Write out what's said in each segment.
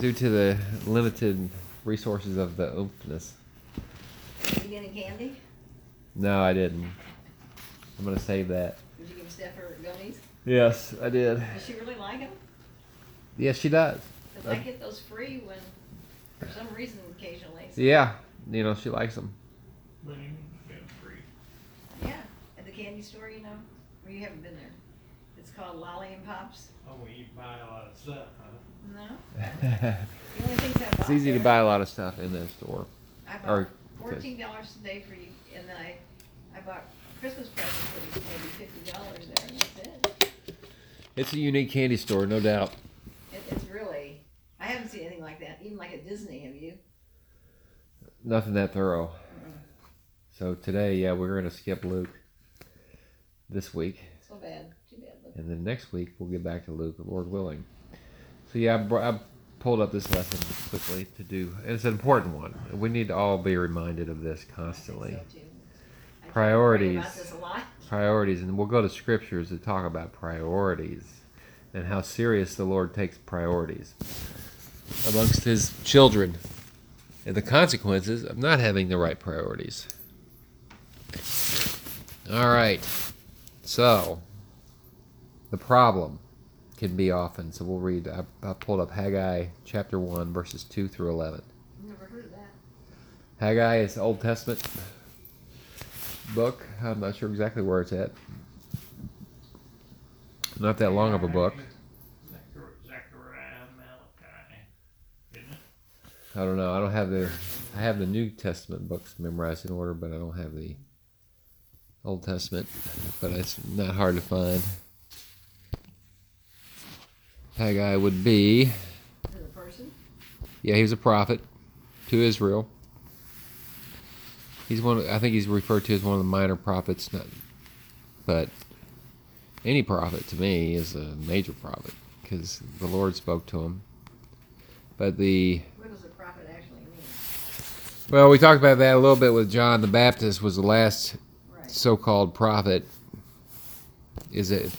due to the limited resources of the oomphness. Did you get any candy? No, I didn't. I'm gonna save that. Did you give Steph her gummies? Yes, I did. Does she really like them? Yes, she does. Because I get those free when, for some reason, occasionally. So, Yeah, you know she likes them. But you been free. yeah, at the candy store, you know, or you haven't been there. It's called Lolli and Pops. Oh, well, you buy a lot of stuff, huh? No, it's the only things I bought easy to there- buy a lot of stuff in that store. I or- bought fourteen dollars today for you, and then I, I bought Christmas presents for maybe fifty dollars there, and that's it. It's a unique candy store, no doubt. it. It's really, I haven't seen anything like that, even like at Disney, have you? Nothing that thorough. So today, yeah, we're gonna skip Luke this week, So bad, too bad, but and then next week we'll get back to Luke, Lord willing. So yeah, I, br- I pulled up this lesson quickly to do. It's an important one. We need to all be reminded of this constantly. so too. I try to pray Priorities. About this a lot. priorities, and we'll go to scriptures to talk about priorities and how serious the Lord takes priorities amongst His children and the consequences of not having the right priorities. All right, so the problem can be often. So we'll read. I, I pulled up Haggai chapter one, verses two through eleven. Never heard of that. Haggai is Old Testament book. I'm not sure exactly where it's at. Not that long of a book. Zechariah, Zechariah, Malachi. I don't know. I don't have the. I have the New Testament books memorized in order, but I don't have the Old Testament. But it's not hard to find. Haggai would be. Is a person? Yeah, he was a prophet to Israel. He's one. Of, I think he's referred to as one of the minor prophets. Not, but any prophet to me is a major prophet because the Lord spoke to him. But the What does a prophet actually mean? well, we talked about that a little bit with John the Baptist was the last Right. so-called prophet. Is it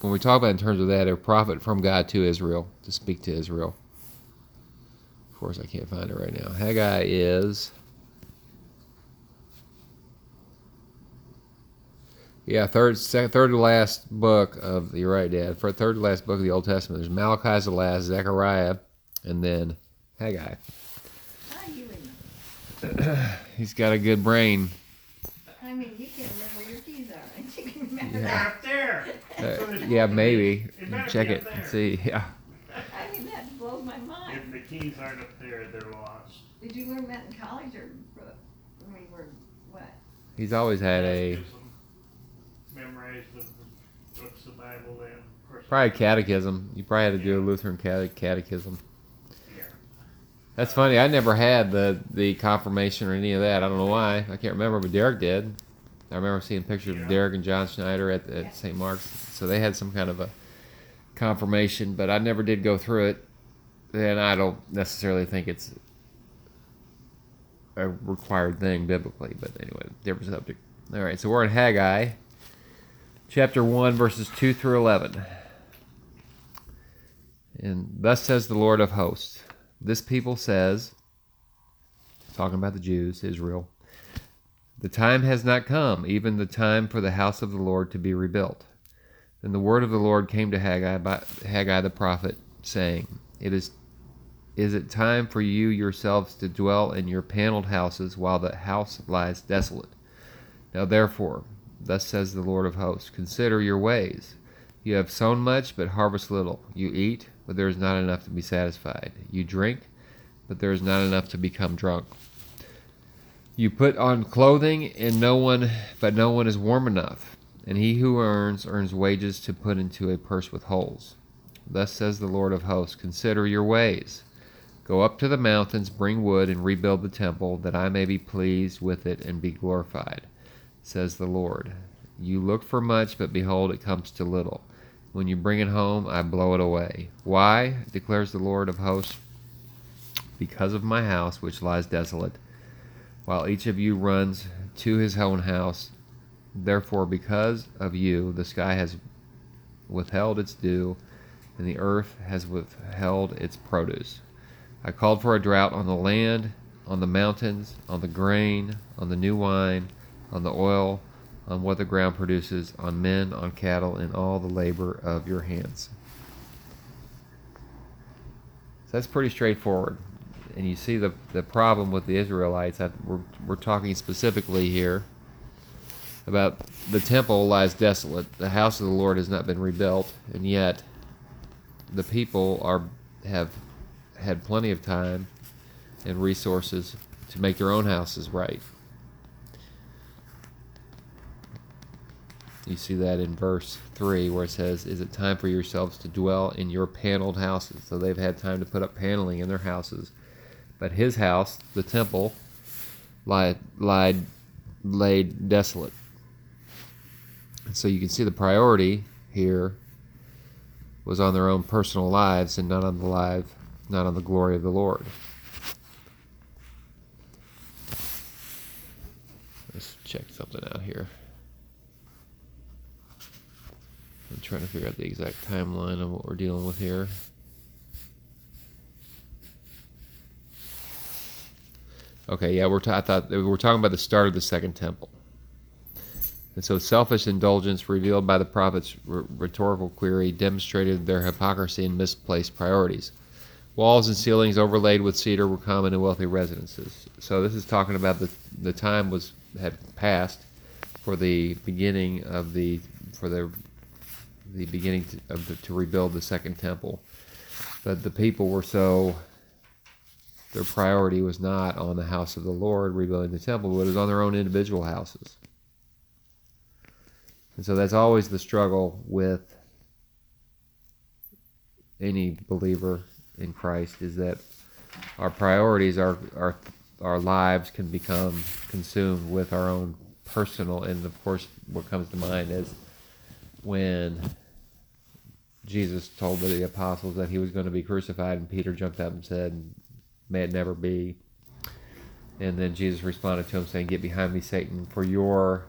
when we talk about in terms of that a prophet from God to Israel to speak to Israel? Of course, I can't find it right now. Haggai is. Yeah, third, second, third to last book of you're right, Dad. For third to last book of the Old Testament, there's Malachi's the last, Zechariah, and then Haggai. How do you remember? He's got a good brain. I mean, you can't remember where your keys are, and you can remember Yeah. that. Up there. Uh, yeah, maybe. It Check it and see. Yeah. I mean, that blows my mind. If the keys aren't up there, they're lost. Did you learn that in college or when we were what? He's always had a Baptism, Memorized the the books of the Bible then. Of course, probably catechism. You probably had to do a Lutheran cate- catechism. Yeah. That's funny. I never had the the confirmation or any of that. I don't know why. I can't remember, but Derek did. I remember seeing pictures of Derek and John Schneider at, at St. Mark's. So they had some kind of a confirmation, but I never did go through it. And I don't necessarily think it's a required thing biblically. But anyway, different subject. All right, so we're in Haggai, chapter 1, verses 2 through 11. And thus says the Lord of hosts This people says, talking about the Jews, Israel, the time has not come, even the time for the house of the Lord to be rebuilt. Then the word of the Lord came to Haggai by Haggai the prophet, saying, It is is it time for you yourselves to dwell in your paneled houses while the house lies desolate? Now therefore, thus says the Lord of hosts, consider your ways. You have sown much, but harvest little. You eat, but there is not enough to be satisfied. You drink, but there is not enough to become drunk. You put on clothing, and no one, but no one is warm enough. And he who earns earns wages to put into a purse with holes. Thus says the Lord of hosts: Consider your ways. Go up to the mountains, bring wood, and rebuild the temple, that I may be pleased with it and be glorified, says the Lord. You look for much, but behold, it comes to little. When you bring it home, I blow it away. Why? declares the Lord of hosts. Because of my house, which lies desolate, while each of you runs to his own house. Therefore, because of you, the sky has withheld its dew, and the earth has withheld its produce. I called for a drought on the land, on the mountains, on the grain, on the new wine, on the oil, on what the ground produces, on men, on cattle, and all the labor of your hands. So that's pretty straightforward. And you see the, the problem with the Israelites. We're, we're talking specifically here about the temple lies desolate. The house of the Lord has not been rebuilt, and yet the people are have had plenty of time and resources to make their own houses right. You see that in verse 3 where it says, Is it time for yourselves to dwell in your paneled houses? So they've had time to put up paneling in their houses. But his house, the temple, lied, lied laid desolate. And so you can see the priority here was on their own personal lives and not on the life, not on the glory of the Lord. Let's check something out here. I'm trying to figure out the exact timeline of what we're dealing with here. Okay, yeah, we're I thought we're talking about the start of the second temple. And so, selfish indulgence revealed by the prophet's rhetorical query demonstrated their hypocrisy and misplaced priorities. Walls and ceilings overlaid with cedar were common in wealthy residences. So, this is talking about the the time was had passed for the beginning of the for the the beginning to, of the, to rebuild the second temple. But the people were so their priority was not on the house of the Lord rebuilding the temple, but it was on their own individual houses. And so that's always the struggle with any believer in Christ is that our priorities, our our our lives can become consumed with our own personal and of course what comes to mind is when Jesus told the apostles that he was going to be crucified and Peter jumped up and said, May it never be. And then Jesus responded to him saying, Get behind me, Satan, for your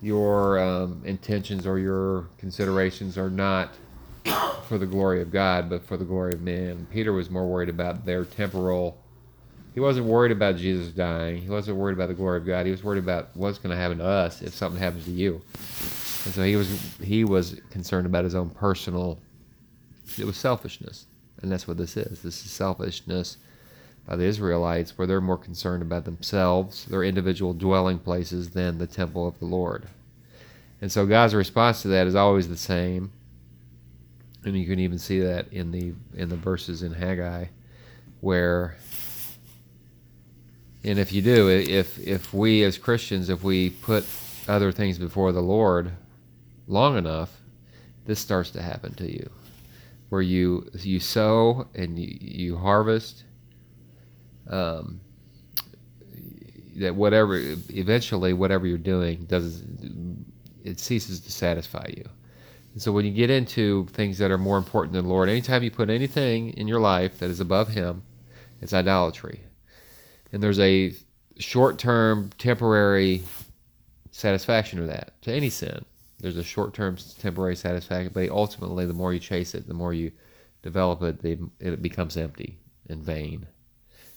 your um, intentions or your considerations are not for the glory of God, but for the glory of man. Peter was more worried about their temporal. He wasn't worried about Jesus dying. He wasn't worried about the glory of God. He was worried about what's going to happen to us if something happens to you. And so he was he was concerned about his own personal. It was selfishness, and that's what this is. This is selfishness by the Israelites, where they're more concerned about themselves, their individual dwelling places, than the temple of the Lord. And so God's response to that is always the same. And you can even see that in the in the verses in Haggai where and if you do, if if we as Christians, if we put other things before the Lord long enough, this starts to happen to you. Where you you sow and you, you harvest um, that whatever eventually whatever you're doing does it ceases to satisfy you. And so when you get into things that are more important than the Lord, anytime you put anything in your life that is above Him, it's idolatry. And there's a short-term, temporary satisfaction of that to any sin. There's a short-term, temporary satisfaction, but ultimately, the more you chase it, the more you develop it, it becomes empty and vain.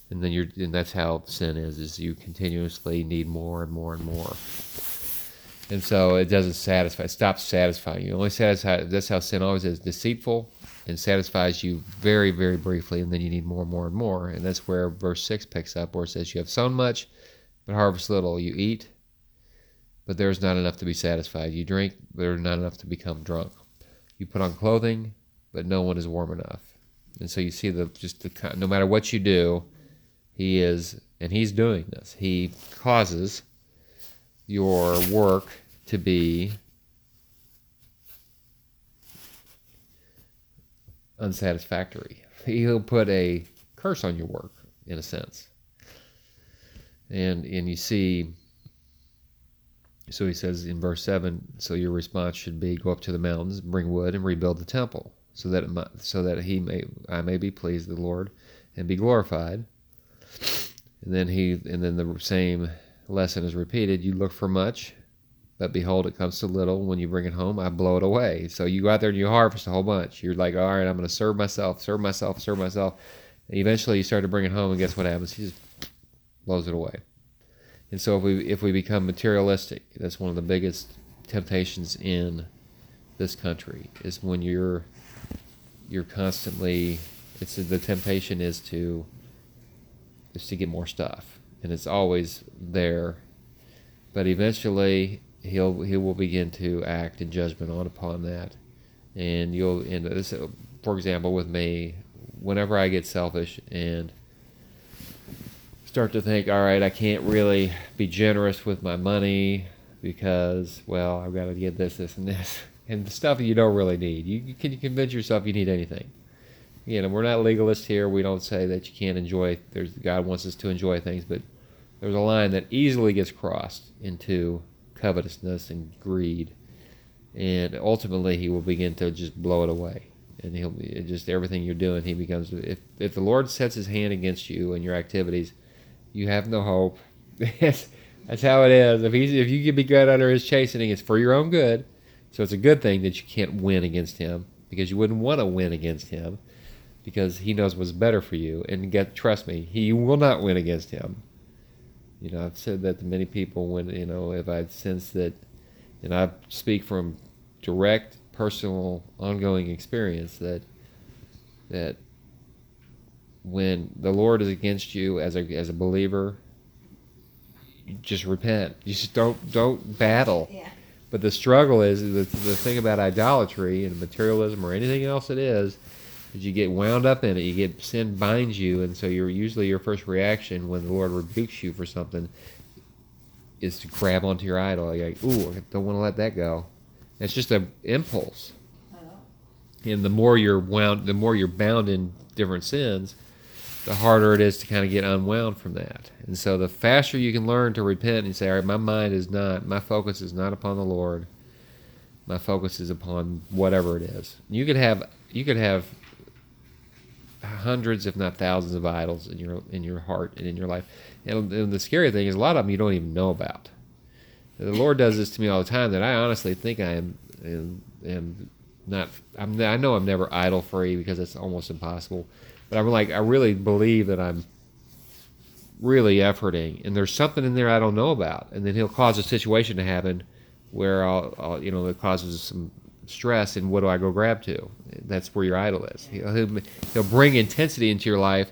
And then you're and that's how sin is is you continuously need more and more and more. And so it doesn't satisfy it stops satisfying you. Only satisfy that's how sin always is deceitful and satisfies you very very briefly and then you need more and more and more. And that's where verse 6 picks up where it says you have sown much but harvest little. You eat but there's not enough to be satisfied you drink but there's not enough to become drunk you put on clothing but no one is warm enough and so you see the just the no matter what you do he is, and he's doing this. He causes your work to be unsatisfactory. He'll put a curse on your work, in a sense. And and you see, so he says in verse seven. So your response should be, go up to the mountains, bring wood, and rebuild the temple, so that might, so that he may I may be pleased, the Lord, and be glorified. And then he and then the same lesson is repeated. You look for much, But behold, it comes to little. When you bring it home, I blow it away. So you go out there and you harvest a whole bunch. You're like, all right, I'm going to serve myself, serve myself, serve myself. And eventually, you start to bring it home, and guess what happens? He just blows it away. And so, if we if we become materialistic, that's one of the biggest temptations in this country is when you're you're constantly it's the temptation is to is to get more stuff and it's always there. But eventually he'll he will begin to act in judgment on upon that. And you'll and this for example with me whenever i get selfish and start to think all right i can't really be generous with my money because well i've got to get this this and this. And the stuff that you don't really need. You, you can convince yourself you need anything? You know we're not legalists here. We don't say that you can't enjoy there's god wants us to enjoy things but there's a line that easily gets crossed into covetousness and greed. And ultimately he will begin to just blow it away. And he'll just everything you're doing he becomes if if the lord sets his hand against you and your activities you have no hope. That's, that's how it is. If he's if you can be good under his chastening it's for your own good. So it's a good thing that you can't win against him because you wouldn't want to win against him because he knows what's better for you. And get trust me he will not win against him. You know, I've said that to many people when, you know, if I sense that, and I speak from direct, personal, ongoing experience that, that when the Lord is against you as a, as a believer, just repent. You just don't, don't battle. Yeah. But the struggle is the, the thing about idolatry and materialism or anything else it is, is you get wound up in it. You get sin binds you, and so you're usually your first reaction when the Lord rebukes you for something is to grab onto your idol. You're like, ooh, I don't want to let that go. It's just an impulse, Oh. and the more you're wound, the more you're bound in different sins, the harder it is to kind of get unwound from that. And so the faster you can learn to repent and say, all right, my mind is not, my focus is not upon the Lord. My focus is upon whatever it is. You could have, you could have hundreds, if not thousands, of idols in your in your heart and in your life. And, and the scary thing is, a lot of them you don't even know about. The Lord does this to me all the time. That I honestly think I am am, am not. I'm, I know I'm never idol free because it's almost impossible. But I'm like, I really believe that I'm really efforting, and there's something in there I don't know about, and then He'll cause a situation to happen where I'll, I'll you know, it causes some stress, and what do I go grab to? That's where your idol is. He'll, he'll bring intensity into your life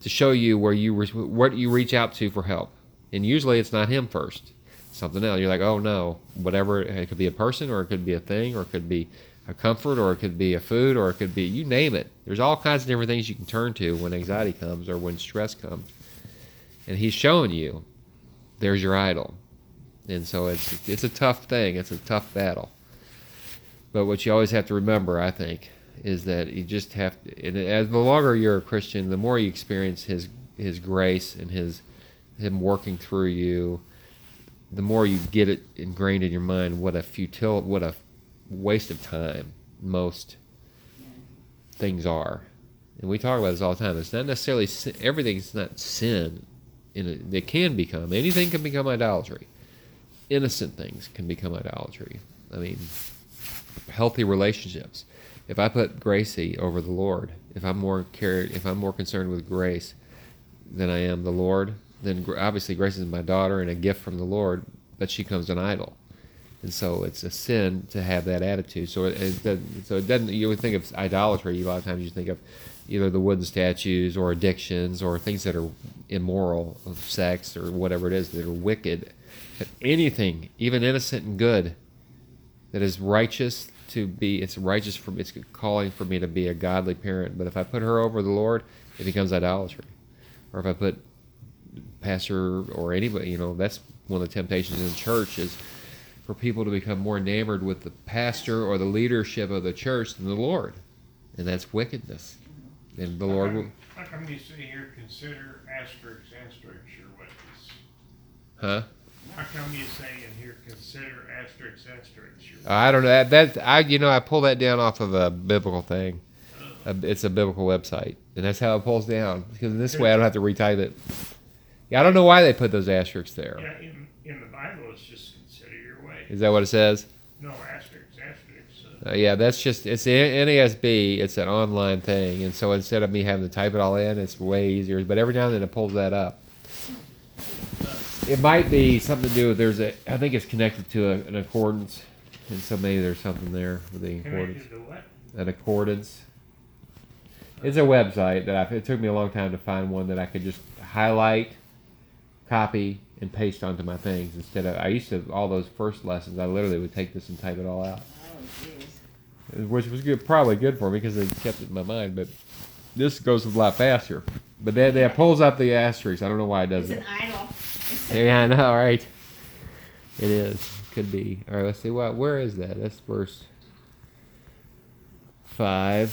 to show you where you re- what you reach out to for help, and usually it's not him first. Something else. You're like, oh no, whatever. It could be a person, or it could be a thing, or it could be a comfort, or it could be a food, or it could be you name it. There's all kinds of different things you can turn to when anxiety comes or when stress comes, and he's showing you there's your idol, and so it's it's a tough thing. It's a tough battle. But what you always have to remember, I think, is that you just have to. And as the longer you're a Christian, the more you experience His His grace and His Him working through you, the more you get it ingrained in your mind. What a futile, what a waste of time most things are. And we talk about this all the time. It's not necessarily sin, everything's not sin. In it, can become anything can become idolatry. Innocent things can become idolatry. I mean, healthy relationships. If I put Gracie over the Lord, if I'm more cared, if I'm more concerned with grace than I am the Lord, then obviously Grace is my daughter and a gift from the Lord, but she becomes an idol, and so it's a sin to have that attitude. So it, it so it doesn't. You would think of idolatry. A lot of times you think of either the wooden statues or addictions or things that are immoral of sex or whatever it is that are wicked. Anything, even innocent and good, that is righteous to be it's righteous for it's calling for me to be a godly parent but if i put her over the lord it becomes idolatry or if i put pastor or anybody you know that's one of the temptations in church is for people to become more enamored with the pastor or the leadership of the church than the lord and that's wickedness and the lord will How come you say here, consider asterisks, asterisks your ways? huh How come you say in here, consider asterisks, asterisks your ways? i don't know that, that i you know i pull that down off of a biblical thing it's a biblical website, and that's how it pulls down. Because in this way, I don't have to retype it. Yeah, I don't know why they put those asterisks there. Yeah, in, in the Bible, it's just consider your ways. Is that what it says? No, asterisk, asterisk. Uh, Uh, yeah, that's just it's the NASB. It's an online thing, and so instead of me having to type it all in, it's way easier. But every now and then it pulls that up. It might be something to do with there's a. I think it's connected to a, an accordance, and so maybe there's something there with the accordance. connected to what? An accordance. It's a website that I. It took me a long time to find one that I could just highlight, copy, and paste onto my things instead of. I used to all those first lessons. I literally would take this and type it all out Oh, which was good, probably good for me because it kept it in my mind. But this goes a lot faster. But that that pulls up the asterisk. I don't know why it does It's it. an idol. Yeah, I know, right? It is. Could be. All right, let's see. What? Where is that? That's verse five.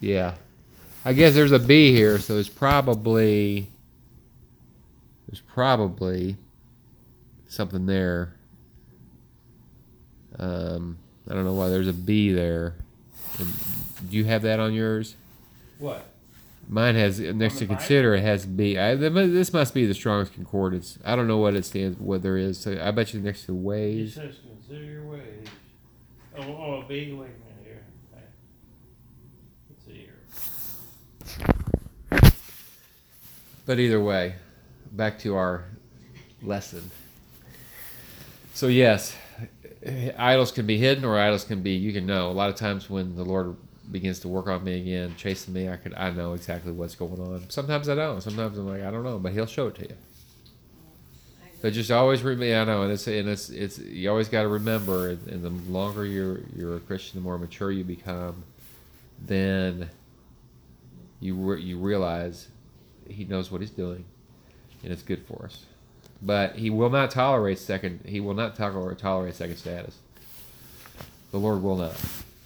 Yeah, I guess there's a B here, so it's probably there's probably something there. Um, I don't know why there's a B there. And do you have that on yours? What? Mine has next to consider it has B. I, this must be the Strong's Concordance. I don't know what it stands. What there is. So I bet you next to It ways. says consider your ways. Oh, oh, a B. Wait a minute here. Okay. Let's see here. But either way, back to our lesson. So yes, idols can be hidden, or idols can be. You can know. A lot of times when the Lord begins to work on me again, chasing me, I could. I know exactly what's going on. Sometimes I don't. Sometimes I'm like, I don't know, but He'll show it to you. But just always remember, I know, and it's and it's it's you always got to remember, and, and the longer you're you're a Christian, the more mature you become, then you re- you realize he knows what he's doing, and it's good for us. But he will not tolerate second. He will not tolerate tolerate second status. The Lord will not.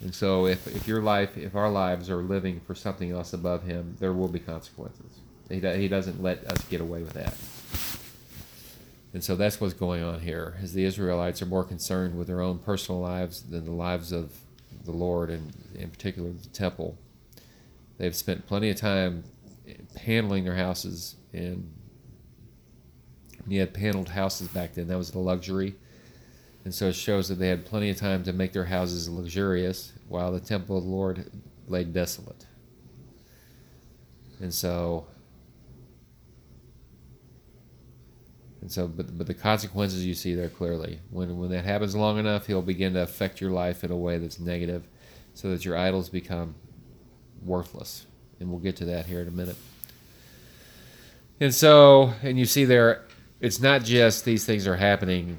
And so, if if your life, if our lives are living for something else above Him, there will be consequences. He he doesn't let us get away with that. And so that's what's going on here. Is the Israelites are more concerned with their own personal lives than the lives of the Lord, and in particular the temple. They've spent plenty of time paneling their houses, and you had paneled houses back then. That was the luxury, and so it shows that they had plenty of time to make their houses luxurious, while the temple of the Lord lay desolate. And so And so, but, but the consequences you see there clearly. When, when that happens long enough, he'll begin to affect your life in a way that's negative so that your idols become worthless. And we'll get to that here in a minute. And so, and you see there, it's not just these things are happening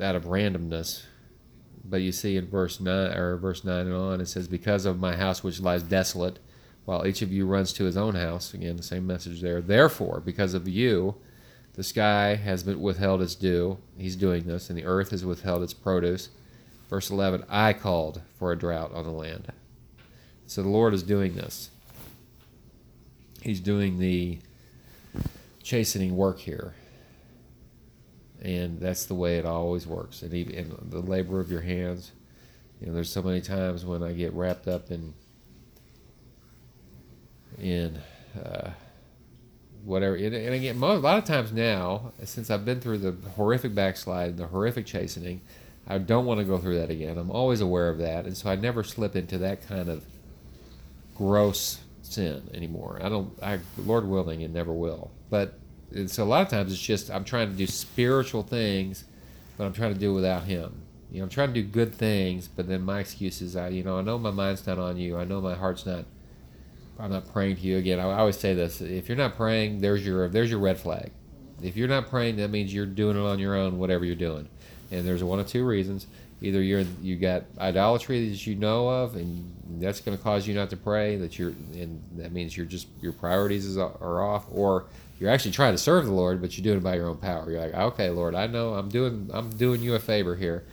out of randomness, but you see in verse 9 or verse 9 and on, it says, Because of my house which lies desolate, while each of you runs to his own house. Again, the same message there. Therefore, because of you, the sky has been withheld its dew. He's doing this, and the earth has withheld its produce. Verse 11 I called for a drought on the land. So the Lord is doing this. He's doing the chastening work here. And that's the way it always works. And, even, and the labor of your hands. You know, there's so many times when I get wrapped up in in uh, whatever. And, and again, mo- a lot of times now, since I've been through the horrific backslide the horrific chastening, I don't want to go through that again. I'm always aware of that, and so I never slip into that kind of gross sin anymore. I don't. I, Lord willing, it never will. But and so a lot of times it's just I'm trying to do spiritual things, but I'm trying to do it without Him. You know, I'm trying to do good things, but then my excuse is, I, you know, I know my mind's not on you. I know my heart's not I'm not praying to you again. I, always say this: if you're not praying, there's your there's your red flag. If you're not praying, that means you're doing it on your own, whatever you're doing. And there's one of two reasons: either you're you got idolatry that you know of, and that's going to cause you not to pray. That you're, and that means you're just your priorities are off, or you're actually trying to serve the Lord, but you're doing it by your own power. You're like, okay, Lord, I know I'm doing I'm doing you a favor here,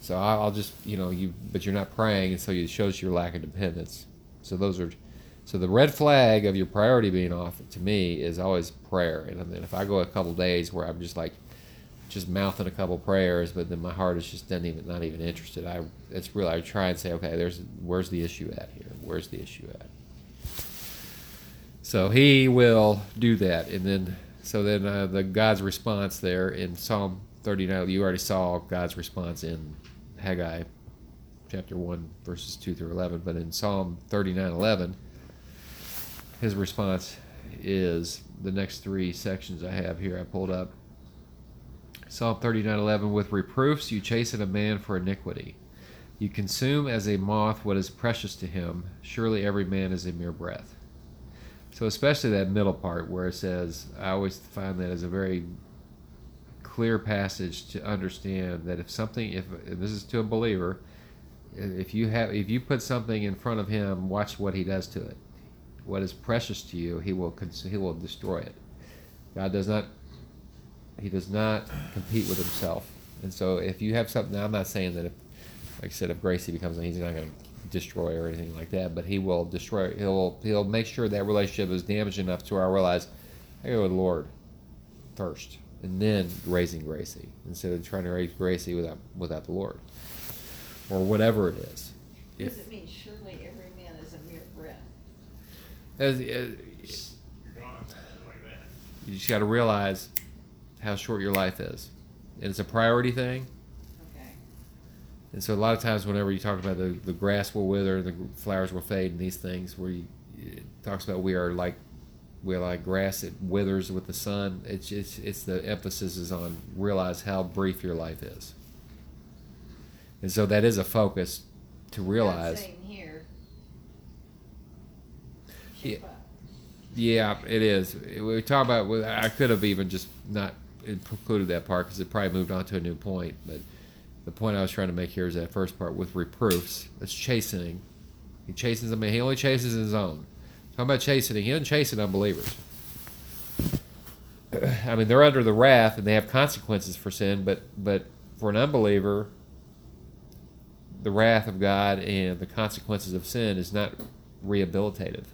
so I'll just you know you, but you're not praying, and so it shows your lack of dependence. So those are so the red flag of your priority being off to me is always prayer. And then if I go a couple days where I'm just like just mouthing a couple prayers, but then my heart is just not even not even interested, I it's really I try and say, okay, there's where's the issue at here? Where's the issue at? So he will do that, and then so then uh, the God's response there in Psalm 39, you already saw God's response in Haggai chapter 1, verses 2 through 11. But in Psalm 39 11, his response is the next three sections I have here I pulled up. Psalm 39 11, with reproofs you chasten a man for iniquity. You consume as a moth what is precious to him. Surely every man is a mere breath. So, especially that middle part where it says, I always find that as a very clear passage to understand that if something, if this is to a believer, if you have, if you put something in front of him, watch what he does to it. What is precious to you, he will he will destroy it. God does not, he does not compete with himself. And so, if you have something, now I'm not saying that if, like I said, if Gracie becomes, he's not going to destroy or anything like that, but he will destroy. He'll he'll make sure that relationship is damaged enough to where I realize I go with the Lord first, and then raising Gracie instead of trying to raise Gracie without without the Lord or whatever it is. If, does it mean, surely every man is a mere breath? as, as, You're gone, something like that. you just got to realize how short your life is, and it's a priority thing. And so a lot of times, whenever you talk about the, the grass will wither, the flowers will fade, and these things, where you, it talks about we are like we're like grass it withers with the sun. It's just it's the emphasis is on realize how brief your life is. And so that is a focus to realize. here. Yeah. Yeah, it is. We talk about. I could have even just not included that part because it probably moved on to a new point. But the point I was trying to make here is that first part with reproofs. That's chastening. He chastens them. He only chases his own. Talking about chastening, he doesn't chasten unbelievers. I mean, they're under the wrath and they have consequences for sin. But but for an unbeliever, the wrath of God and the consequences of sin is not rehabilitative.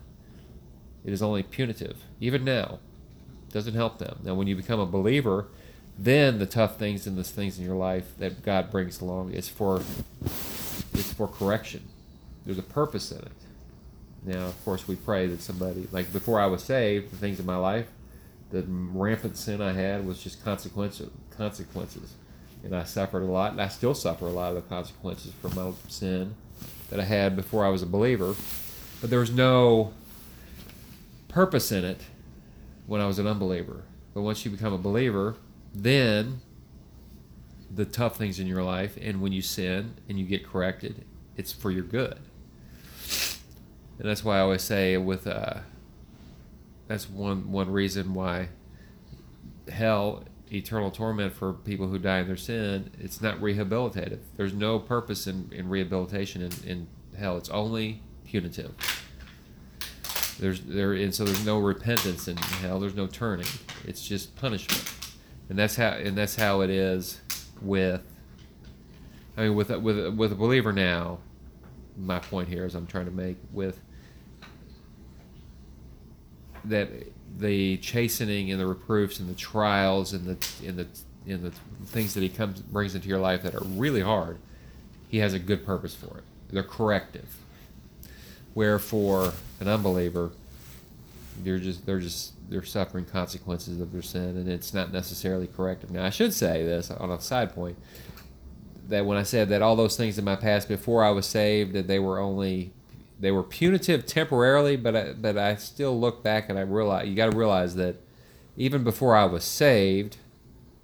It is only punitive. Even now, doesn't help them. Now, when you become a believer, then the tough things and the things in your life that God brings along is for it's for correction. There's a purpose in it. Now, of course, we pray that somebody like before I was saved, the things in my life, the rampant sin I had was just consequences. Consequences, and I suffered a lot, and I still suffer a lot of the consequences from my sin that I had before I was a believer. But there was no purpose in it when I was an unbeliever. But once you become a believer, then the tough things in your life, and when you sin and you get corrected, it's for your good. And that's why I always say with uh, that's one one reason why hell, eternal torment for people who die in their sin, it's not rehabilitative. There's no purpose in, in rehabilitation in, in hell. It's only punitive. There's there and so there's no repentance in hell. There's no turning. It's just punishment, and that's how and that's how it is with. I mean, with a, with with a believer now. My point here is I'm trying to make with that the chastening and the reproofs and the trials and the and the and the things that he comes brings into your life that are really hard, he has a good purpose for it. They're corrective. Where for an unbeliever, they're just they're just they're suffering consequences of their sin, and it's not necessarily corrective. Now, I should say this on a side point that when I said that all those things in my past before I was saved that they were only they were punitive temporarily, but I, but I still look back and I realize you got to realize that even before I was saved,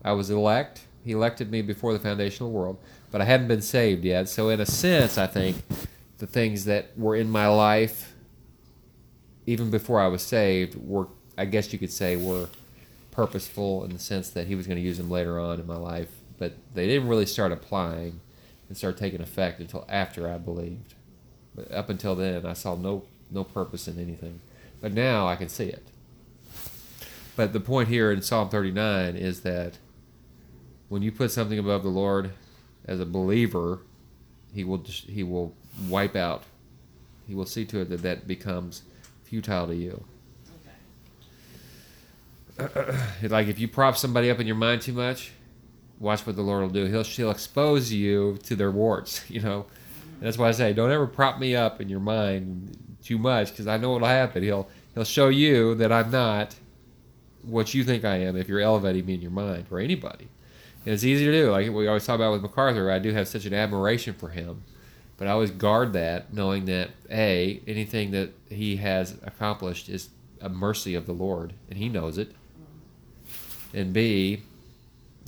I was elect. He elected me before the foundation of the world, but I hadn't been saved yet. So in a sense, I think the things that were in my life even before I was saved were I guess you could say were purposeful in the sense that he was going to use them later on in my life, but they didn't really start applying and start taking effect until after I believed. But up until then, I saw no no purpose in anything. But now I can see it. But the point here in Psalm 39 is that when you put something above the Lord as a believer, he will he will wipe out. He will see to it that that becomes futile to you. like if you prop somebody up in your mind too much, watch what the Lord will do. He'll he'll expose you to their warts. You know, and that's why I say don't ever prop me up in your mind too much because I know what'll happen. He'll he'll show you that I'm not what you think I am if you're elevating me in your mind or anybody. And it's easy to do. Like we always talk about with MacArthur, I do have such an admiration for him. But I always guard that, knowing that A, anything that he has accomplished is a mercy of the Lord, and he knows it. And B,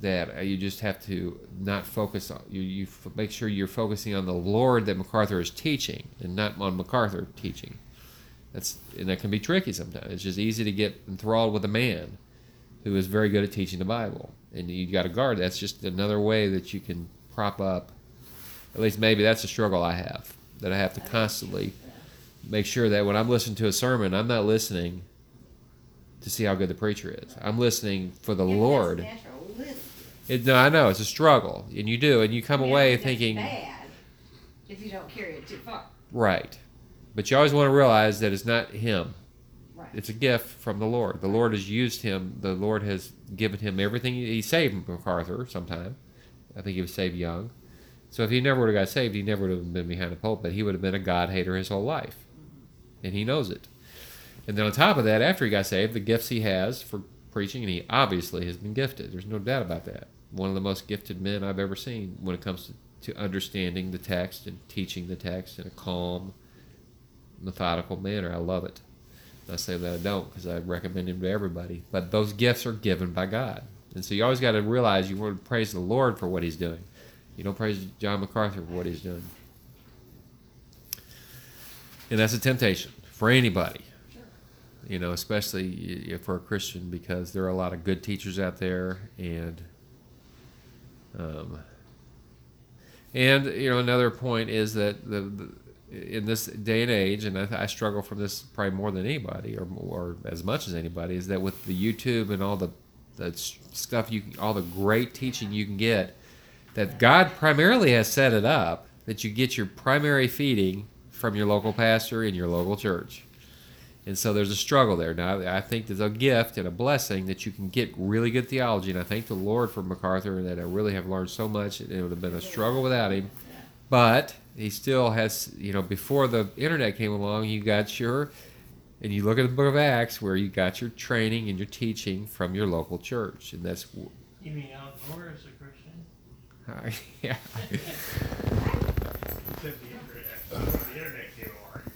that uh, you just have to not focus on you. You f- make sure you're focusing on the Lord that MacArthur is teaching, and not on MacArthur teaching. That's and that can be tricky sometimes. It's just easy to get enthralled with a man who is very good at teaching the Bible, and you've got to guard. That's just another way that you can prop up. At least maybe that's a struggle I have that I have to constantly make sure that when I'm listening to a sermon, I'm not listening to see how good the preacher is. I'm listening for the that's Lord. natural. It, no, I know it's a struggle, and you do, and you come I away thinking, bad if you don't carry it too far. right. But you always want to realize that it's not him. Right. It's a gift from the Lord. The Lord has used him. The Lord has given him everything. He saved MacArthur sometime. I think he was saved young. So if he never would have got saved, he never would have been behind the pulpit. He would have been a God hater his whole life, and he knows it. And then on top of that, after he got saved, the gifts he has for preaching, and he obviously has been gifted. There's no doubt about that. One of the most gifted men I've ever seen when it comes to, to understanding the text and teaching the text in a calm, methodical manner. I love it. I say that I don't because I recommend him to everybody. But those gifts are given by God. And so you always got to realize you want to praise the Lord for what he's doing. You don't praise John MacArthur for what he's doing. And that's a temptation for anybody. You know, especially for a Christian because there are a lot of good teachers out there and um, and you know another point is that the, the in this day and age, and I, I struggle from this probably more than anybody, or, or as much as anybody, is that with the YouTube and all the, the stuff you, all the great teaching you can get, that God primarily has set it up that you get your primary feeding from your local pastor in your local church. And so there's a struggle there. Now, I think there's a gift and a blessing that you can get really good theology. And I thank the Lord for MacArthur and that I really have learned so much. It would have been a struggle without him. But he still has, you know, before the internet came along, you got your, and you look at the book of Acts where you got your training and your teaching from your local church. And that's, You mean outdoor as a Christian? yeah. Except the internet, the internet came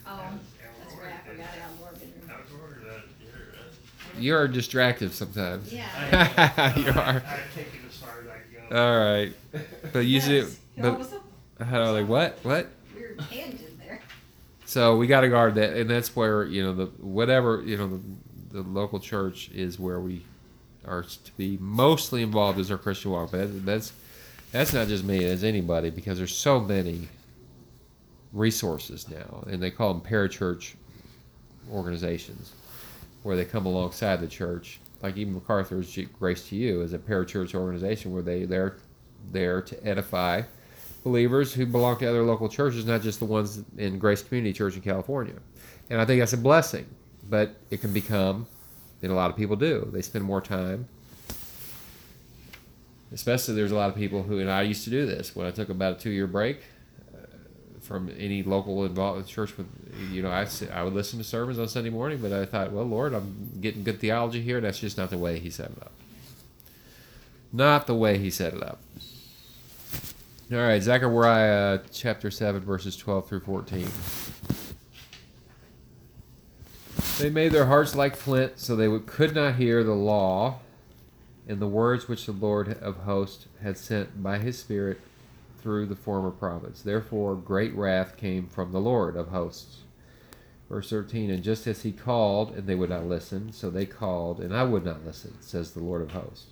along. Oh, And That's outdoor right, I is- forgot outdoor bedroom. Outdoor is, you're, uh, You're distractive sometimes. Yeah. You are. I take it as far as I go. All right. But you see, Yes. but What was the like what what? weird tangent there? So we got to guard that, and that's where you know the whatever you know the, the local church is where we are to be mostly involved as our Christian walk. But that's that's not just me; it's anybody because there's so many resources now, and they call them parachurch organizations, where they come alongside the church. Like even MacArthur's Grace to You is a parachurch organization where they they're there to edify believers who belong to other local churches, not just the ones in Grace Community Church in California. And I think that's a blessing, but it can become, and a lot of people do, they spend more time. Especially, there's a lot of people who, and I used to do this when I took about a two year break from any local involved church. With you know, I I would listen to sermons on Sunday morning, but I thought, well, Lord, I'm getting good theology here. That's just not the way He set it up. Not the way He set it up. All right, Zechariah uh, chapter 7, verses 12 through 14. They made their hearts like flint, so they could not hear the law and the words which the Lord of hosts had sent by his Spirit through the former prophets. Therefore, great wrath came from the Lord of hosts. Verse 13 And just as he called, and they would not listen, so they called, and I would not listen, says the Lord of hosts.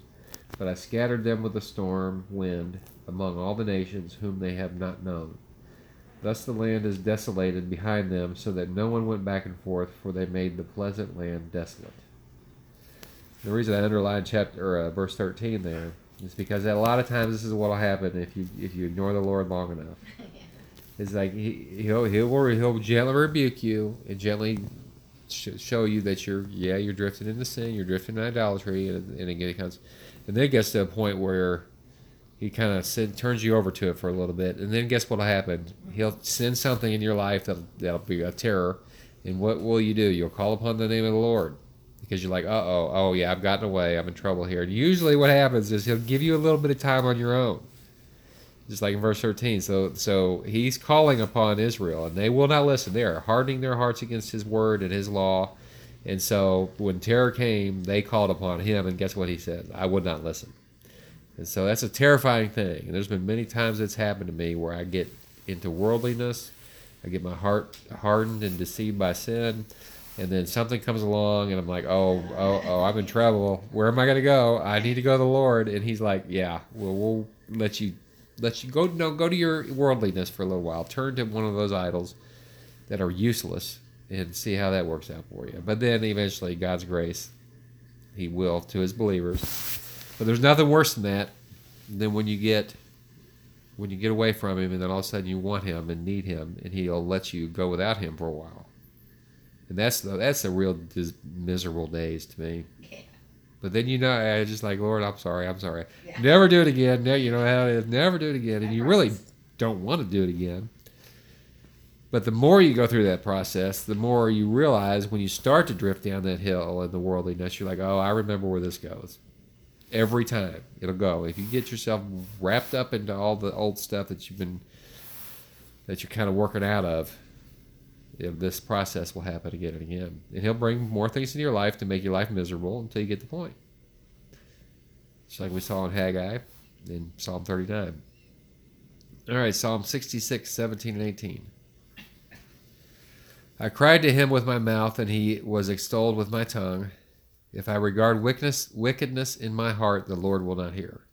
But I scattered them with a storm wind among all the nations whom they have not known. Thus the land is desolated behind them, so that no one went back and forth, for they made the pleasant land desolate. The reason I underlined chapter uh, verse thirteen there is because a lot of times this is what will happen if you if you ignore the Lord long enough. It's like he he'll he'll he'll gently rebuke you and gently sh- show you that you're yeah you're drifting into sin, you're drifting into idolatry, and, and again it comes, and then it gets to a point where he kind of turns you over to it for a little bit, and then guess what'll happen? He'll send something in your life that'll that'll be a terror, and what will you do? You'll call upon the name of the Lord, because you're like, uh oh, oh yeah, I've gotten away, I'm in trouble here. And usually, what happens is he'll give you a little bit of time on your own, just like in verse 13. So, so he's calling upon Israel, and they will not listen. They are hardening their hearts against his word and his law. And so, when terror came, they called upon him, and guess what he said? I would not listen. And so that's a terrifying thing. And there's been many times it's happened to me where I get into worldliness, I get my heart hardened and deceived by sin, and then something comes along and I'm like, oh, oh, oh, I'm in trouble. Where am I going to go? I need to go to the Lord. And He's like, yeah, well, we'll let you let you go. No, go to your worldliness for a little while. Turn to one of those idols that are useless and see how that works out for you. But then eventually, God's grace, He will to His believers. But there's nothing worse than that than when you get when you get away from Him and then all of a sudden you want Him and need Him and He'll let you go without Him for a while. And that's the that's the real dis- miserable days to me. Yeah. But then you know, I just like Lord, I'm sorry, I'm sorry. Yeah. Never do it again. Ne- you know how it is. Never do it again, and you really don't want to do it again. But the more you go through that process, the more you realize when you start to drift down that hill in the worldliness, you're like, oh, I remember where this goes. Every time it'll go. If you get yourself wrapped up into all the old stuff that you've been, that you're kind of working out of, this process will happen again and again. And he'll bring more things into your life to make your life miserable until you get the point. Just like we saw in Haggai in Psalm 39. All right, Psalm 66, 17, and 18. I cried to him with my mouth, and he was extolled with my tongue. If I regard wickedness, wickedness in my heart, the Lord will not hear.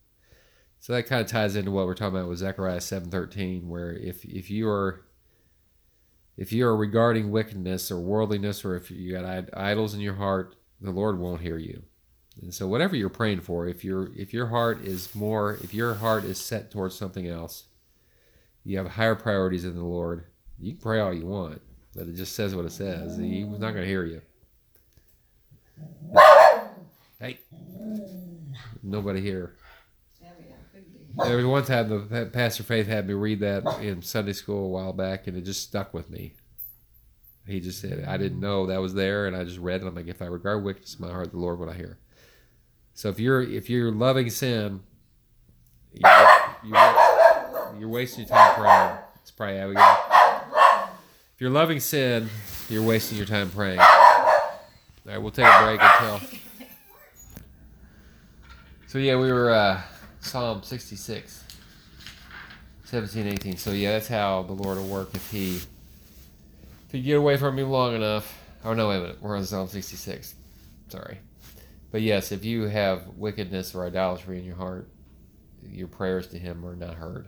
So that kind of ties into what we're talking about with Zechariah 7:13, where if if you are if you are regarding wickedness or worldliness, or if you got idols in your heart, the Lord won't hear you. And so, whatever you're praying for, if your if your heart is more, if your heart is set towards something else, you have higher priorities in the Lord. You can pray all you want, but it just says what it says. He's not going to hear you. Hey, nobody here. Yeah, yeah, could be. There was one time the Pastor Faith had me read that in Sunday school a while back, and it just stuck with me. He just said, I didn't know that was there, and I just read it. I'm like, if I regard wickedness in my heart, the Lord will not hear. So if you're if you're loving sin, you're, you're, you're wasting your time praying. Let's pray, Abigail. If you're loving sin, you're wasting your time praying. All right, we'll take a break until. So yeah, we were uh, Psalm 66, 17, 18. So yeah, that's how the Lord will work if He if you get away from me long enough. Oh no, wait a minute. We're on Psalm 66. Sorry. But yes, if you have wickedness or idolatry in your heart, your prayers to Him are not heard.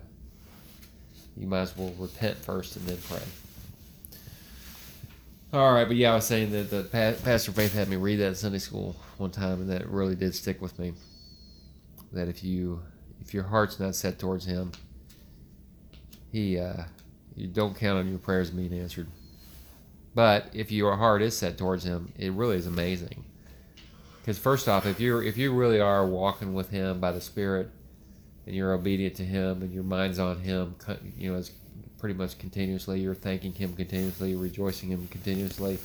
You might as well repent first and then pray. All right, but yeah, I was saying that the Pastor Faith had me read that in Sunday school one time, and that really did stick with me. That if you if your heart's not set towards Him, He uh, you don't count on your prayers being answered. But if your heart is set towards Him, it really is amazing. Because first off, if you if you really are walking with Him by the Spirit, and you're obedient to Him, and your mind's on Him, you know, as pretty much continuously, you're thanking Him continuously, rejoicing Him continuously,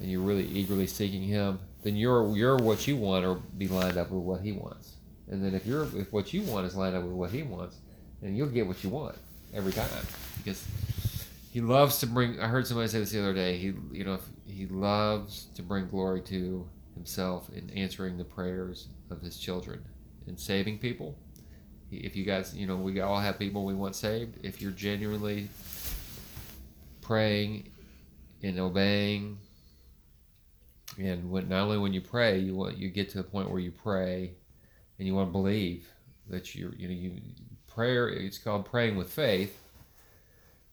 and you're really eagerly seeking Him, then you're you're what you want or be lined up with what He wants. And then if you're if what you want is lined up with what He wants, then you'll get what you want every time. Because he loves to bring i heard somebody say this the other day he you know he loves to bring glory to himself in answering the prayers of his children and saving people. If you guys you know we all have people we want saved. If you're genuinely praying and obeying and when not only when you pray you want you get to the point where you pray and you want to believe that you're you know you prayer it's called praying with faith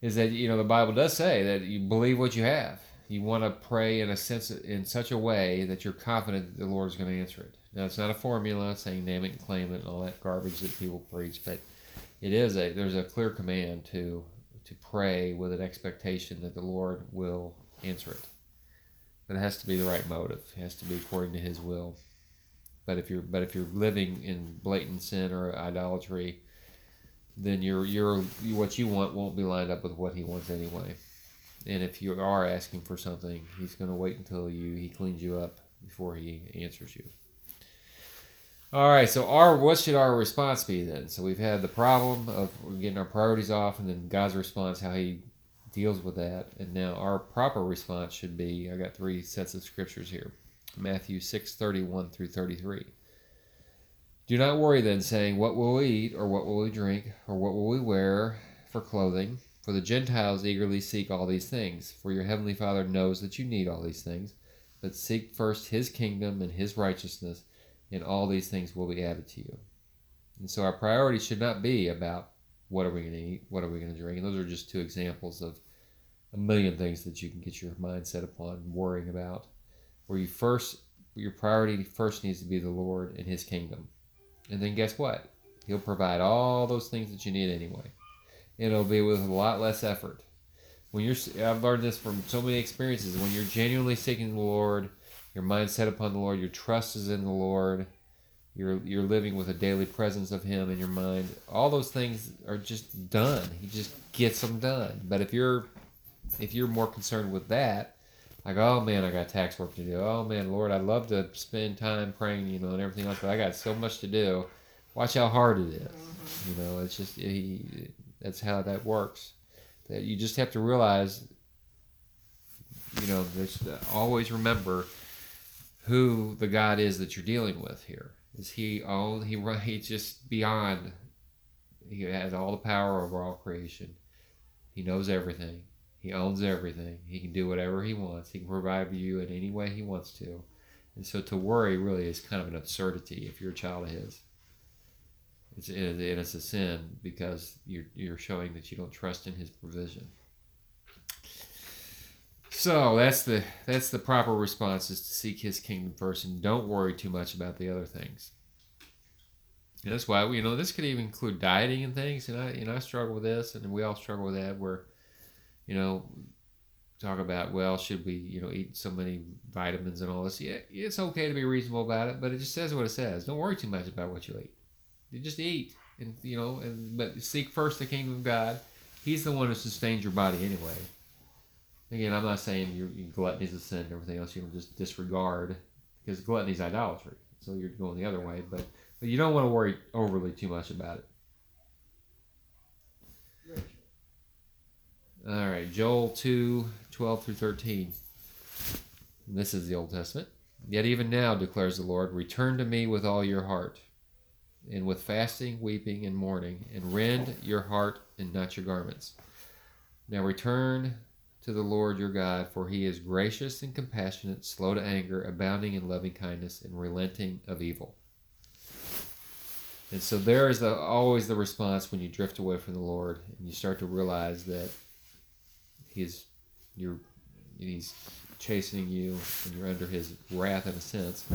is that you know the Bible does say that you believe what you have. You want to pray in a sense in such a way that you're confident that the Lord's going to answer it. Now it's not a formula saying name it and claim it and all that garbage that people preach, but it is a there's a clear command to to pray with an expectation that the Lord will answer it. But it has to be the right motive. It has to be according to His will. But if you're but if you're living in blatant sin or idolatry, then your your what you want won't be lined up with what he wants anyway. And if you are asking for something, he's going to wait until you he cleans you up before He answers you. All right, so our what should our response be then? So we've had the problem of getting our priorities off, and then God's response, how He deals with that, and now our proper response should be. I got three sets of scriptures here: Matthew six thirty one through thirty three. Do not worry then, saying, What will we eat, or what will we drink, or what will we wear for clothing? For the Gentiles eagerly seek all these things, for your heavenly Father knows that you need all these things. But seek first His kingdom and His righteousness and all these things will be added to you. And so our priority should not be about what are we going to eat, what are we going to drink. And those are just two examples of a million things that you can get your mind set upon worrying about. Where you first, your priority first needs to be the Lord and His kingdom. And then guess what? He'll provide all those things that you need anyway. It'll be with a lot less effort. When you're, I've learned this from so many experiences. When you're genuinely seeking the Lord, your mind set upon the Lord, your trust is in the Lord, you're you're living with a daily presence of Him in your mind. All those things are just done. He just gets them done. But if you're if you're more concerned with that, like oh man, I got tax work to do. Oh man, Lord, I'd love to spend time praying, you know, and everything else, but I got so much to do. Watch how hard it is. Mm-hmm. You know, it's just he, that's how that works. That you just have to realize. You know, there's uh, always remember who the God is that you're dealing with here. Is he all? He he's just beyond. He has all the power over all creation. He knows everything. He owns everything. He can do whatever he wants. He can provide for you in any way he wants to. And so to worry really is kind of an absurdity if you're a child of his. It's, and it's a sin because you're, you're showing that you don't trust in his provision. So that's the that's the proper response is to seek His kingdom first and don't worry too much about the other things. And that's why you know this could even include dieting and things. And I you know I struggle with this, and we all struggle with that. Where you know talk about well should we you know eat so many vitamins and all this. Yeah, it's okay to be reasonable about it, but it just says what it says. Don't worry too much about what you eat. You just eat, and you know, and but seek first the kingdom of God. He's the one who sustains your body anyway. Again, I'm not saying your, gluttony is a sin and everything else you can just disregard because gluttony is idolatry. So you're going the other way, but but you don't want to worry overly too much about it. All right, Joel 2 12 through 13. This is the Old Testament. Yet even now, declares the Lord, return to me with all your heart, and with fasting, weeping, and mourning, and rend your heart and not your garments. Now return to the Lord your God, for he is gracious and compassionate, slow to anger, abounding in loving kindness, and relenting of evil. And so there is the, always the response when you drift away from the Lord and you start to realize that he's you're he's chastening you and you're under his wrath in a sense.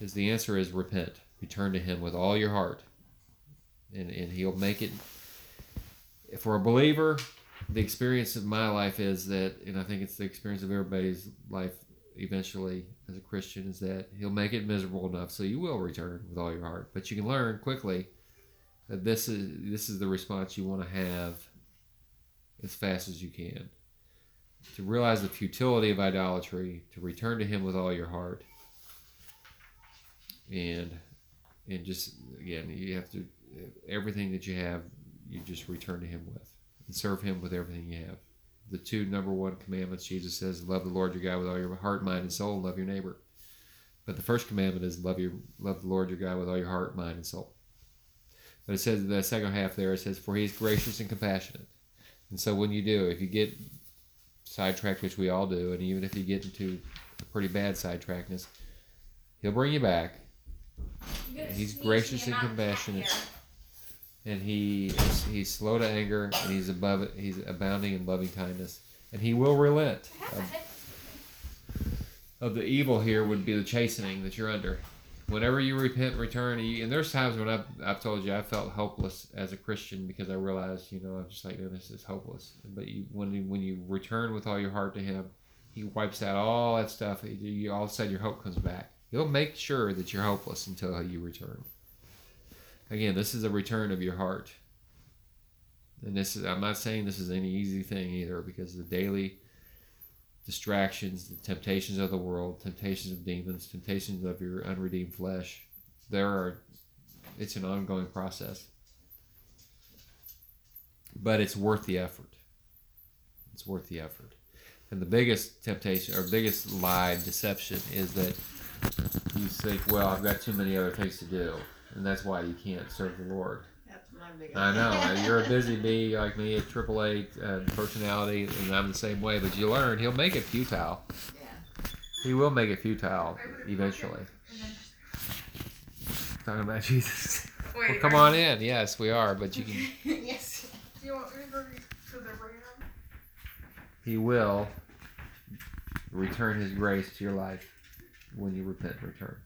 Is the answer is repent. Return to him with all your heart. And and he'll make it for a believer, the experience of my life is that, and I think it's the experience of everybody's life eventually as a Christian, is that He'll make it miserable enough so you will return with all your heart. But you can learn quickly that this is this is the response you want to have as fast as you can. To realize the futility of idolatry, to return to Him with all your heart, and and just again, you have to everything that you have, you just return to Him with and serve Him with everything you have. The two number one commandments Jesus says, love the Lord your God with all your heart, mind, and soul, and love your neighbor. But the first commandment is love your love the Lord your God with all your heart, mind, and soul. But it says the second half there, it says, For he is gracious and compassionate. And so when you do, if you get sidetracked, which we all do, and even if you get into pretty bad sidetrackedness, he'll bring you back. He's gracious and compassionate and he is, he's slow to anger, and he's above it. He's abounding in loving kindness, and he will relent. Of, of the evil here would be the chastening that you're under. Whenever you repent, and return, and there's times when I've, I've told you I felt helpless as a Christian because I realized, you know, I'm just like, this is hopeless. But you, when you, when you return with all your heart to Him, He wipes out all that stuff. You, all of a sudden, your hope comes back. He'll make sure that you're hopeless until you return. Again, this is a return of your heart. And this is I'm not saying this is any easy thing either because the daily distractions, the temptations of the world, temptations of demons, temptations of your unredeemed flesh. There are, it's an ongoing process, but it's worth the effort. It's worth the effort. And the biggest temptation or biggest lie, deception, is that you think, well, I've got too many other things to do, and that's why you can't serve the Lord. That's my biggest. I know you're a busy bee like me, a triple A uh, personality, and I'm the same way. But you learn he'll make it futile. Yeah. He will make it futile eventually. Talking about Jesus. Wait, Well, come are on in. Yes, we are. But you can. yes. Do you want me to go to the ram? He will return His grace to your life when you repent and return.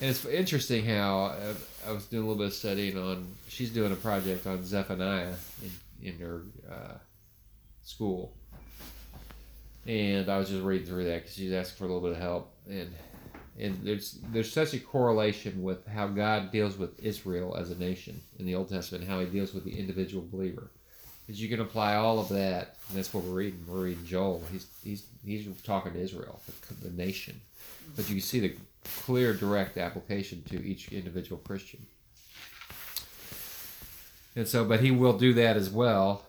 And it's interesting how uh, I was doing a little bit of studying on. She's doing a project on Zephaniah in in her uh, school, and I was just reading through that because she's asking for a little bit of help. And and there's there's such a correlation with how God deals with Israel as a nation in the Old Testament, how He deals with the individual believer. Because you can apply all of that, and that's what we're reading. We're reading Joel. He's he's he's talking to Israel, the, the nation, but you can see the clear, direct application to each individual Christian. And so, but he will do that as well.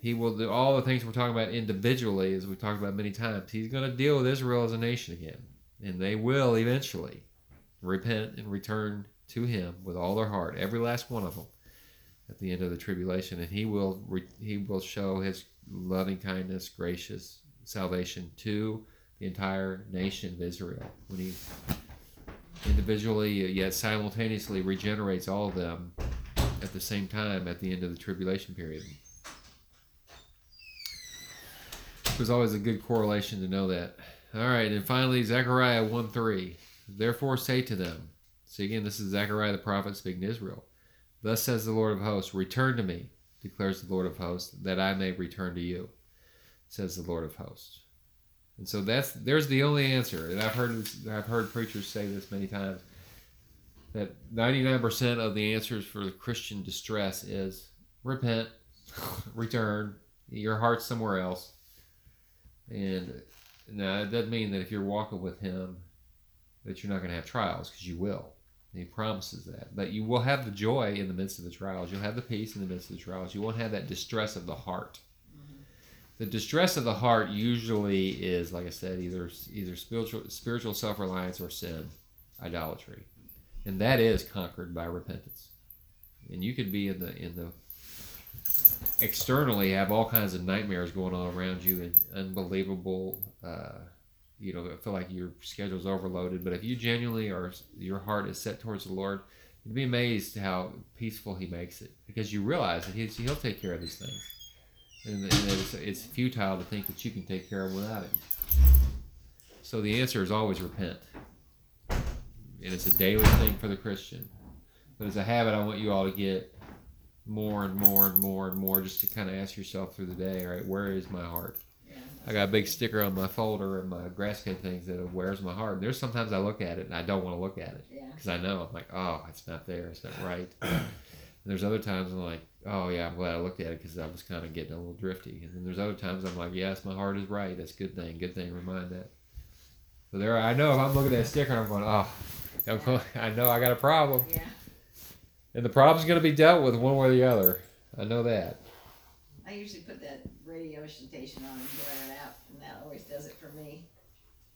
He will do all the things we're talking about individually, as we've talked about many times. He's going to deal with Israel as a nation again, and they will eventually repent and return to Him with all their heart, every last one of them, at the end of the tribulation, and He will re- He will show His loving kindness, gracious salvation to the entire nation of Israel when He individually yet simultaneously regenerates all of them at the same time at the end of the tribulation period. There's always a good correlation to know that. All right, and finally, Zechariah 1 3. Therefore say to them, see again, this is Zechariah the prophet speaking to Israel. Thus says the Lord of hosts, Return to me, declares the Lord of hosts, that I may return to you, says the Lord of hosts. And so that's there's the only answer. And I've heard I've heard preachers say this many times that 99% of the answers for the Christian distress is repent, return, your heart's somewhere else. And now it doesn't mean that if you're walking with Him that you're not going to have trials because you will. He promises that. But you will have the joy in the midst of the trials. You'll have the peace in the midst of the trials. You won't have that distress of the heart. The distress of the heart usually is, like I said, either either spiritual spiritual self reliance or sin, idolatry, and that is conquered by repentance. And you could be in the in the externally have all kinds of nightmares going on around you and unbelievable. Uh, you know, feel like your schedule's overloaded. But if you genuinely are, your heart is set towards the Lord, you'd be amazed how peaceful He makes it because you realize that He'll take care of these things and, it's, it's futile to think that you can take care of without him. So the answer is always repent, and it's a daily thing for the Christian. But as a habit, I want you all to get more and more and more and more, just to kind of ask yourself through the day, all right, where is my heart? I got a big sticker on my folder and my grass kid things that are, where's my heart. There's sometimes I look at it and I don't want to look at it Yeah. because I know I'm like, oh, it's not there, it's not right. and there's other times I'm like, oh yeah, I'm glad I looked at it because I was kind of getting a little drifty. And then there's other times I'm like, yes, my heart is right. That's a good thing. Good thing. Remind that. So there, I know if I'm looking at a sticker, I'm going, oh, I'm going, I know I got a problem, Yeah. and the problem's going to be dealt with one way or the other. I know that. I usually put that radio station on and blare it out, and that always does it for me.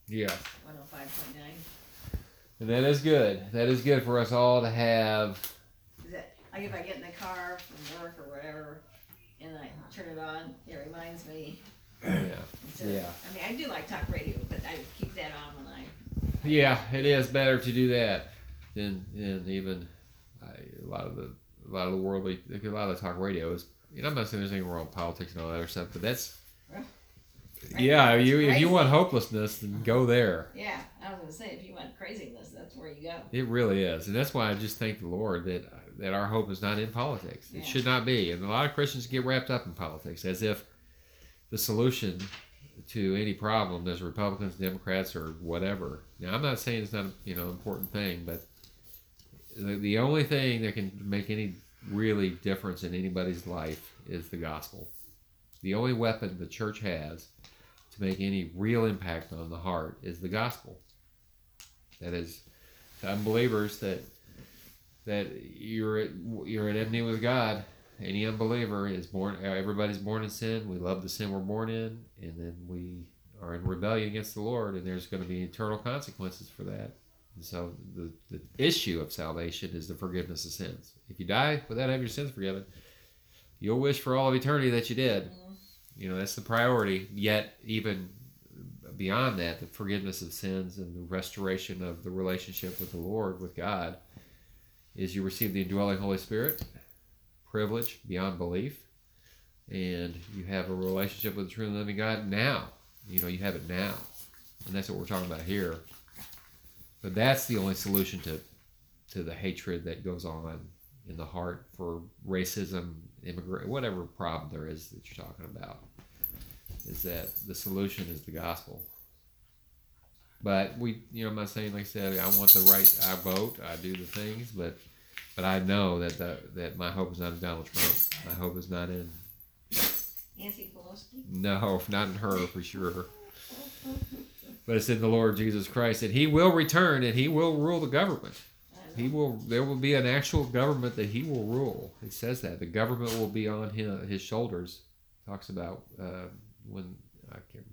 Yeah. 105.9. And that is good. That is good for us all to have. Is that like if I get in the car from work or whatever, and I turn it on, it reminds me. Yeah. instead Yeah. I mean, I do like talk radio, but I keep that on when I. Yeah, it is better to do that than than even I, a lot of the a lot of the worldly a lot of the talk radio is. You know, I'm not saying there's anything wrong with politics and all that other stuff, but that's Right. yeah. You if you want hopelessness, then go there. Yeah, I was gonna say if you want craziness, that's where you go. It really is, and that's why I just thank the Lord that that our hope is not in politics. It should not be, and a lot of Christians get wrapped up in politics as if the solution to any problem is Republicans, Democrats, or whatever. Now, I'm not saying it's not a you know important thing, but the, the only thing that can make any really difference in anybody's life is the gospel. The only weapon the church has to make any real impact on the heart is the gospel. That is, to unbelievers that that you're at, you're at enmity with God. Any unbeliever is born. Everybody's born in sin. We love the sin we're born in, and then we are in rebellion against the Lord, and there's going to be eternal consequences for that. And so the, the issue of salvation is the forgiveness of sins. If you die without having your sins forgiven, you'll wish for all of eternity that you did. Mm-hmm. You know, that's the priority. Yet, even beyond that, the forgiveness of sins and the restoration of the relationship with the Lord, with God, is you receive the indwelling Holy Spirit, privilege beyond belief, and you have a relationship with the true and living God now. You know, you have it now. And that's what we're talking about here. But that's the only solution to to the hatred that goes on in the heart for racism, immigrant, whatever problem there is that you're talking about. Is that the solution is the gospel. But we, you know, I'm not saying like I said, I want the right, I vote, I do the things, but but I know that the, that my hope is not in Donald Trump. My hope is not in Nancy Pelosi. no, not in her for sure. But it's in the Lord Jesus Christ, and He will return, and He will rule the government. He will. There will be an actual government that He will rule. It says that the government will be on his, his shoulders. Talks about uh, when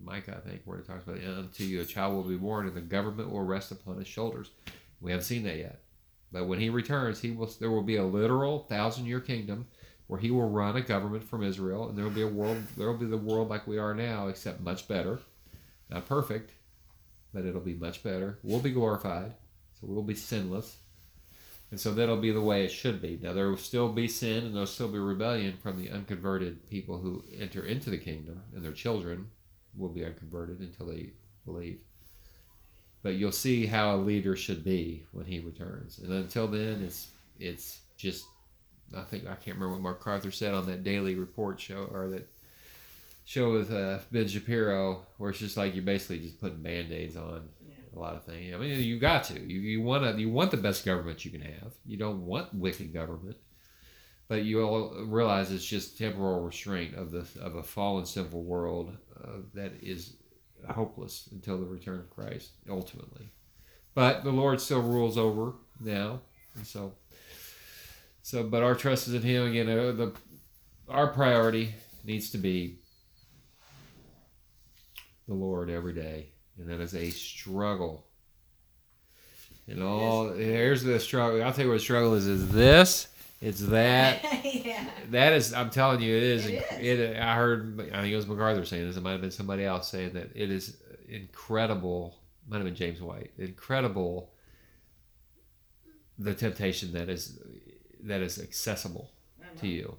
Mike, I think, where it talks about uh, unto you a child will be born, and the government will rest upon his shoulders. We haven't seen that yet, but when He returns, He will. There will be a literal thousand year kingdom where He will run a government from Israel, and there will be a world. There will be the world like we are now, except much better. Not perfect, but it'll be much better. We'll be glorified, so we'll be sinless. And so that'll be the way it should be. Now there will still be sin and there'll still be rebellion from the unconverted people who enter into the kingdom, and their children will be unconverted until they believe. But you'll see how a leader should be when he returns. And until then, it's it's just I think I can't remember what MacArthur said on that daily report show or that show with uh, Ben Shapiro, where it's just like you're basically just putting band aids on a lot of things. I mean, you got to. You you want to you want the best government you can have. You don't want wicked government, but you all realize it's just temporal restraint of the of a fallen sinful world uh, that is hopeless until the return of Christ ultimately. But the Lord still rules over now, and so so. But our trust is in Him again. Uh, the our priority needs to be the Lord every day, and that is a struggle. And all here's the struggle. I'll tell you what the struggle is: is this, it's that. yeah. That is, I'm telling you, it is. It It, I heard, I think it was MacArthur saying this. It might have been somebody else saying that it is incredible. Might have been James White. Incredible. The temptation that is that is accessible to you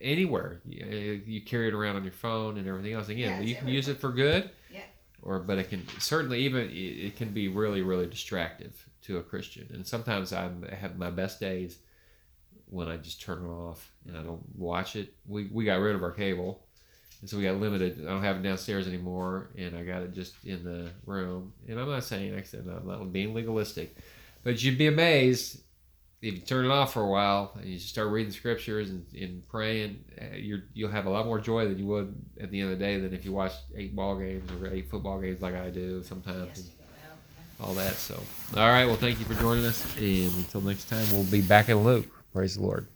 anywhere. You, uh, you carry it around on your phone and everything else. Again, Yeah, you can use it for good. Yeah. Or, but it can certainly even it it can be really, really distractive to a Christian. And sometimes I'm, I have my best days when I just turn it off and I don't watch it. We we got rid of our cable, and so we got limited. I don't have it downstairs anymore, and I got it just in the room. And I'm not saying, like I said, I'm not being legalistic, but you'd be amazed if you turn it off for a while and you start reading scriptures and, and praying, uh, you're, you'll have a lot more joy than you would at the end of the day than if you watch eight ball games or eight football games like I do sometimes. Yes, and you go out. all that. So, all right. Well, thank you for joining us. And until next time, we'll be back in Luke. Praise the Lord.